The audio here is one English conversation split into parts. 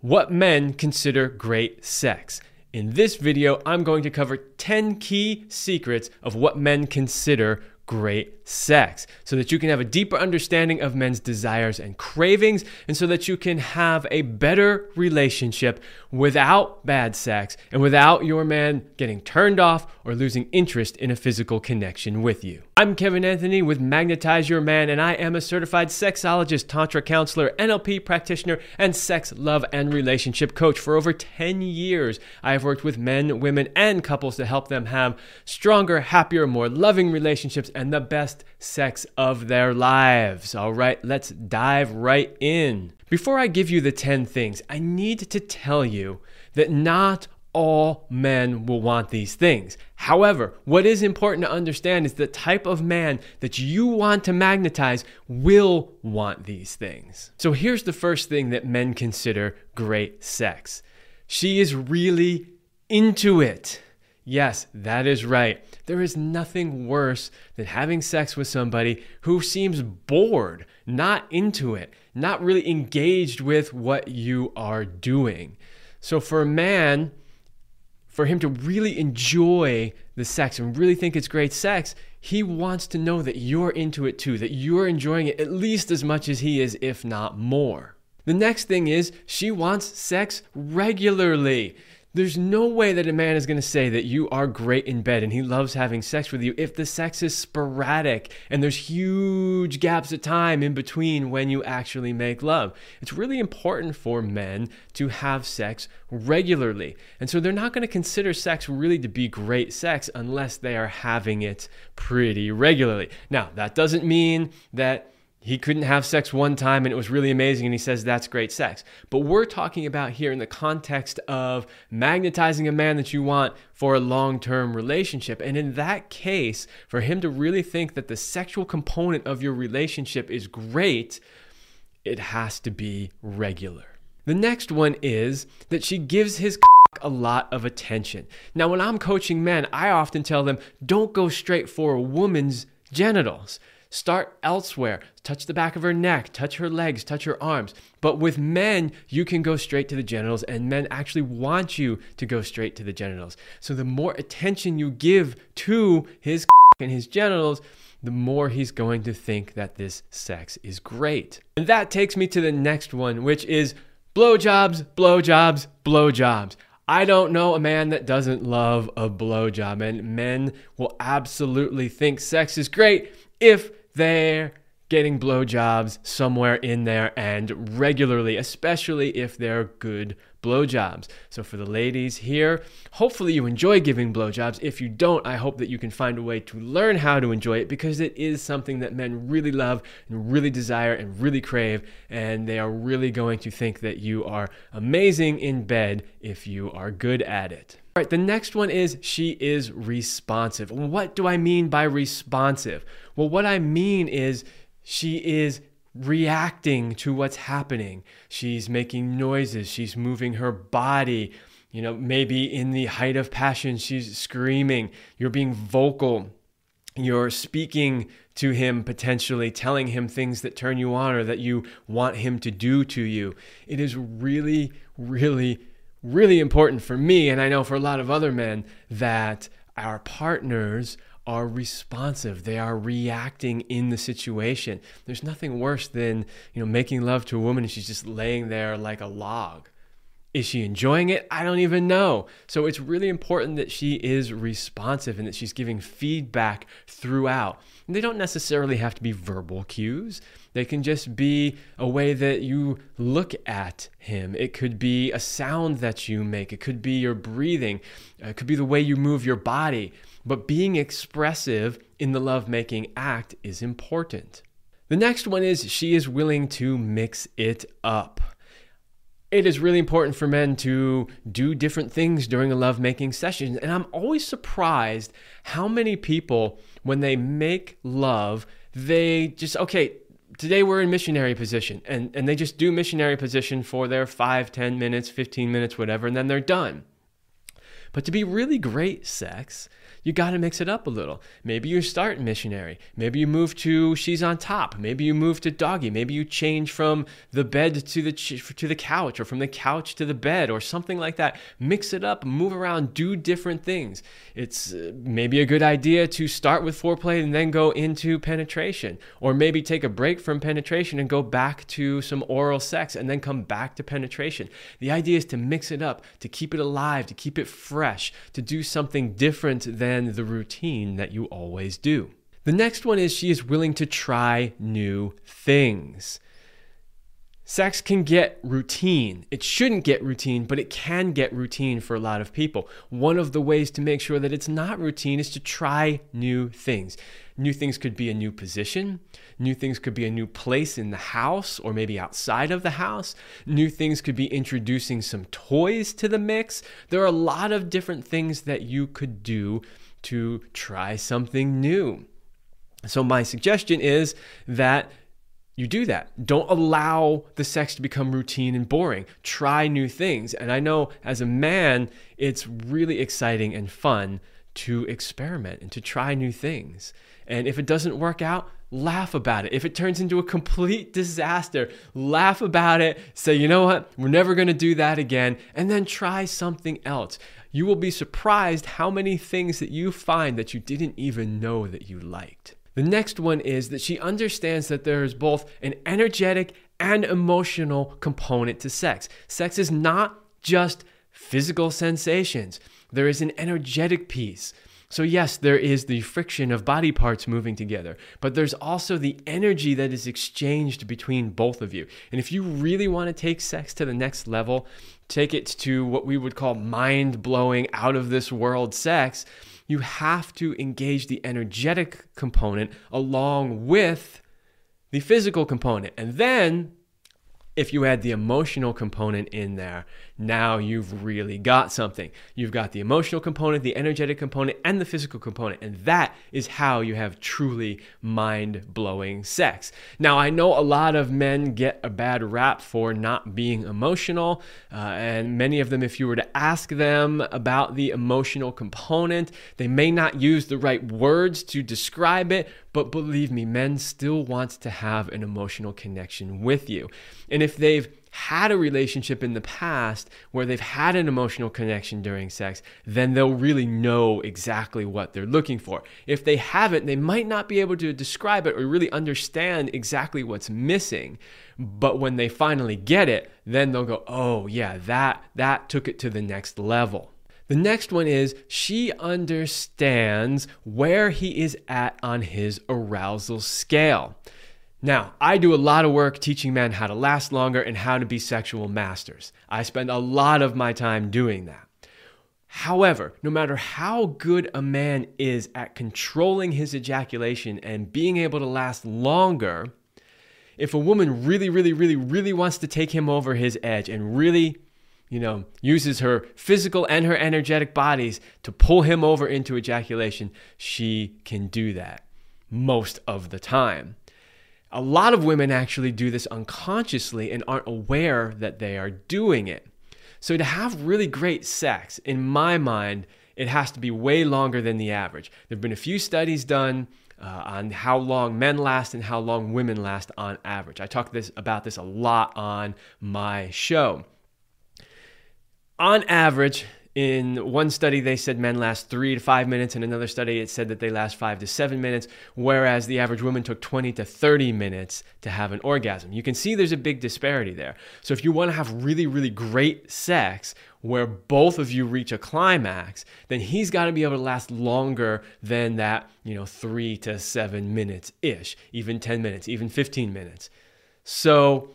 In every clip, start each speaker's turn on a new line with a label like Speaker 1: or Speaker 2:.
Speaker 1: what men consider great sex. In this video, I'm going to cover 10 key secrets of what men consider great sex so that you can have a deeper understanding of men's desires and cravings and so that you can have a better relationship without bad sex and without your man getting turned off or losing interest in a physical connection with you. I'm Kevin Anthony with Magnetize Your Man, and I am a certified sexologist, tantra counselor, NLP practitioner, and sex, love, and relationship coach. For over 10 years, I have worked with men, women, and couples to help them have stronger, happier, more loving relationships and the best sex of their lives. All right, let's dive right in. Before I give you the 10 things, I need to tell you that not all men will want these things. However, what is important to understand is the type of man that you want to magnetize will want these things. So here's the first thing that men consider great sex she is really into it. Yes, that is right. There is nothing worse than having sex with somebody who seems bored, not into it, not really engaged with what you are doing. So, for a man, for him to really enjoy the sex and really think it's great sex, he wants to know that you're into it too, that you're enjoying it at least as much as he is, if not more. The next thing is she wants sex regularly. There's no way that a man is going to say that you are great in bed and he loves having sex with you if the sex is sporadic and there's huge gaps of time in between when you actually make love. It's really important for men to have sex regularly. And so they're not going to consider sex really to be great sex unless they are having it pretty regularly. Now, that doesn't mean that he couldn't have sex one time and it was really amazing and he says that's great sex. But we're talking about here in the context of magnetizing a man that you want for a long term relationship. And in that case, for him to really think that the sexual component of your relationship is great, it has to be regular. The next one is that she gives his a lot of attention. Now, when I'm coaching men, I often tell them don't go straight for a woman's genitals. Start elsewhere. Touch the back of her neck, touch her legs, touch her arms. But with men, you can go straight to the genitals, and men actually want you to go straight to the genitals. So the more attention you give to his and his genitals, the more he's going to think that this sex is great. And that takes me to the next one, which is blowjobs, blowjobs, blowjobs. I don't know a man that doesn't love a blowjob, and men will absolutely think sex is great if they're getting blowjobs somewhere in there and regularly, especially if they're good blowjobs. So, for the ladies here, hopefully you enjoy giving blowjobs. If you don't, I hope that you can find a way to learn how to enjoy it because it is something that men really love and really desire and really crave. And they are really going to think that you are amazing in bed if you are good at it. Right, the next one is she is responsive. What do I mean by responsive? Well, what I mean is she is reacting to what's happening. She's making noises, she's moving her body. You know, maybe in the height of passion, she's screaming. You're being vocal. You're speaking to him, potentially telling him things that turn you on or that you want him to do to you. It is really, really really important for me, and I know for a lot of other men, that our partners are responsive. They are reacting in the situation. There's nothing worse than, you know, making love to a woman and she's just laying there like a log. Is she enjoying it? I don't even know. So it's really important that she is responsive and that she's giving feedback throughout. And they don't necessarily have to be verbal cues. They can just be a way that you look at him. It could be a sound that you make. It could be your breathing. Uh, it could be the way you move your body. But being expressive in the lovemaking act is important. The next one is she is willing to mix it up it is really important for men to do different things during a lovemaking session. And I'm always surprised how many people, when they make love, they just, okay, today we're in missionary position. And, and they just do missionary position for their 5, 10 minutes, 15 minutes, whatever, and then they're done. But to be really great sex, you got to mix it up a little. Maybe you start missionary. Maybe you move to she's on top. Maybe you move to doggy. Maybe you change from the bed to the to the couch or from the couch to the bed or something like that. Mix it up, move around, do different things. It's uh, maybe a good idea to start with foreplay and then go into penetration or maybe take a break from penetration and go back to some oral sex and then come back to penetration. The idea is to mix it up, to keep it alive, to keep it fresh, to do something different than the routine that you always do. The next one is she is willing to try new things. Sex can get routine. It shouldn't get routine, but it can get routine for a lot of people. One of the ways to make sure that it's not routine is to try new things. New things could be a new position. New things could be a new place in the house or maybe outside of the house. New things could be introducing some toys to the mix. There are a lot of different things that you could do to try something new. So, my suggestion is that you do that. Don't allow the sex to become routine and boring. Try new things. And I know as a man, it's really exciting and fun to experiment and to try new things. And if it doesn't work out, laugh about it. If it turns into a complete disaster, laugh about it. Say, you know what? We're never going to do that again. And then try something else. You will be surprised how many things that you find that you didn't even know that you liked. The next one is that she understands that there is both an energetic and emotional component to sex. Sex is not just physical sensations, there is an energetic piece. So, yes, there is the friction of body parts moving together, but there's also the energy that is exchanged between both of you. And if you really want to take sex to the next level, take it to what we would call mind blowing, out of this world sex, you have to engage the energetic component along with the physical component. And then if you add the emotional component in there, now you've really got something. You've got the emotional component, the energetic component, and the physical component. And that is how you have truly mind blowing sex. Now, I know a lot of men get a bad rap for not being emotional. Uh, and many of them, if you were to ask them about the emotional component, they may not use the right words to describe it. But believe me, men still want to have an emotional connection with you. And if they've had a relationship in the past where they've had an emotional connection during sex, then they'll really know exactly what they're looking for. If they haven't, they might not be able to describe it or really understand exactly what's missing. But when they finally get it, then they'll go, "Oh, yeah, that that took it to the next level." The next one is she understands where he is at on his arousal scale. Now, I do a lot of work teaching men how to last longer and how to be sexual masters. I spend a lot of my time doing that. However, no matter how good a man is at controlling his ejaculation and being able to last longer, if a woman really, really, really, really wants to take him over his edge and really, you know, uses her physical and her energetic bodies to pull him over into ejaculation, she can do that most of the time. A lot of women actually do this unconsciously and aren't aware that they are doing it. So, to have really great sex, in my mind, it has to be way longer than the average. There have been a few studies done uh, on how long men last and how long women last on average. I talk this about this a lot on my show. On average, in one study, they said men last three to five minutes. In another study, it said that they last five to seven minutes, whereas the average woman took 20 to 30 minutes to have an orgasm. You can see there's a big disparity there. So, if you want to have really, really great sex where both of you reach a climax, then he's got to be able to last longer than that, you know, three to seven minutes ish, even 10 minutes, even 15 minutes. So,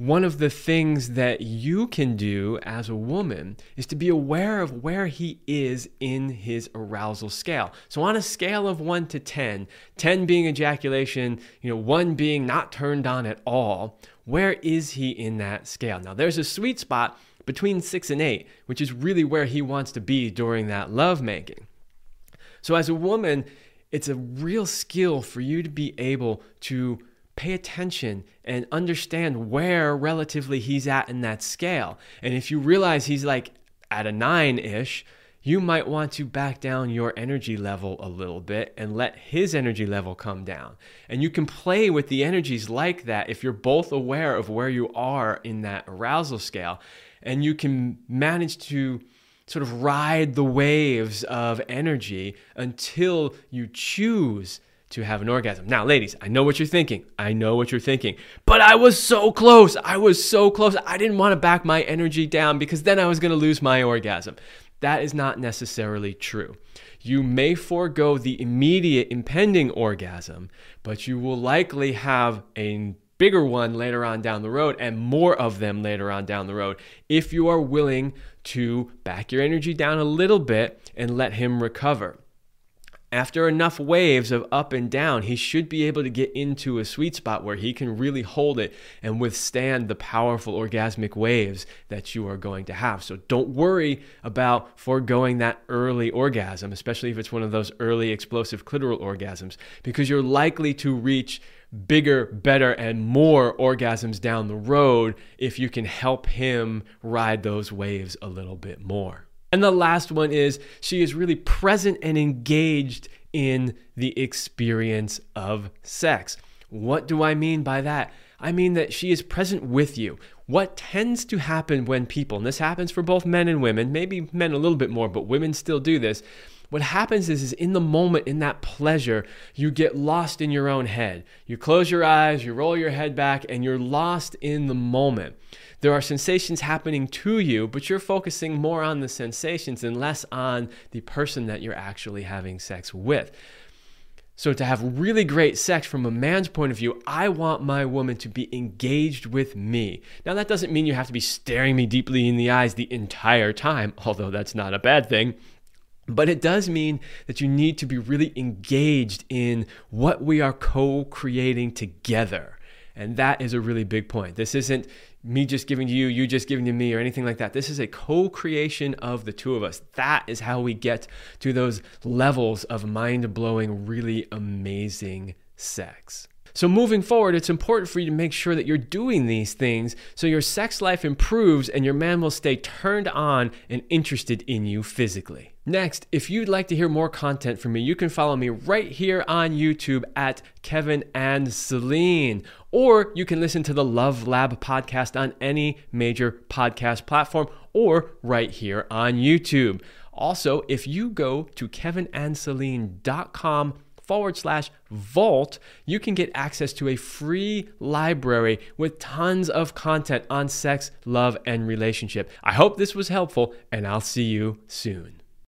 Speaker 1: one of the things that you can do as a woman is to be aware of where he is in his arousal scale. So on a scale of 1 to 10, 10 being ejaculation, you know, 1 being not turned on at all, where is he in that scale? Now there's a sweet spot between 6 and 8, which is really where he wants to be during that lovemaking. So as a woman, it's a real skill for you to be able to pay attention and understand where relatively he's at in that scale. And if you realize he's like at a nine ish, you might want to back down your energy level a little bit and let his energy level come down. And you can play with the energies like that if you're both aware of where you are in that arousal scale. And you can manage to sort of ride the waves of energy until you choose to have an orgasm. Now, ladies, I know what you're thinking. I know what you're thinking. But I was so close. I was so close. I didn't want to back my energy down because then I was going to lose my orgasm. That is not necessarily true. You may forego the immediate impending orgasm, but you will likely have a bigger one later on down the road and more of them later on down the road if you are willing to back your energy down a little bit and let him recover after enough waves of up and down, he should be able to get into a sweet spot where he can really hold it and withstand the powerful orgasmic waves that you are going to have. So don't worry about foregoing that early orgasm, especially if it's one of those early explosive clitoral orgasms, because you're likely to reach bigger, better, and more orgasms down the road if you can help him ride those waves a little bit more. And the last one is she is really present and engaged in the experience of sex. What do I mean by that? I mean that she is present with you. What tends to happen when people, and this happens for both men and women, maybe men a little bit more, but women still do this. What happens is, is in the moment, in that pleasure, you get lost in your own head. You close your eyes, you roll your head back, and you're lost in the moment. There are sensations happening to you, but you're focusing more on the sensations and less on the person that you're actually having sex with. So, to have really great sex from a man's point of view, I want my woman to be engaged with me. Now, that doesn't mean you have to be staring me deeply in the eyes the entire time, although that's not a bad thing. But it does mean that you need to be really engaged in what we are co creating together. And that is a really big point. This isn't me just giving to you, you just giving to me, or anything like that. This is a co creation of the two of us. That is how we get to those levels of mind blowing, really amazing sex. So, moving forward, it's important for you to make sure that you're doing these things so your sex life improves and your man will stay turned on and interested in you physically. Next, if you'd like to hear more content from me, you can follow me right here on YouTube at Kevin and Celine, or you can listen to the Love Lab podcast on any major podcast platform or right here on YouTube. Also, if you go to kevinandceline.com forward slash vault, you can get access to a free library with tons of content on sex, love, and relationship. I hope this was helpful, and I'll see you soon.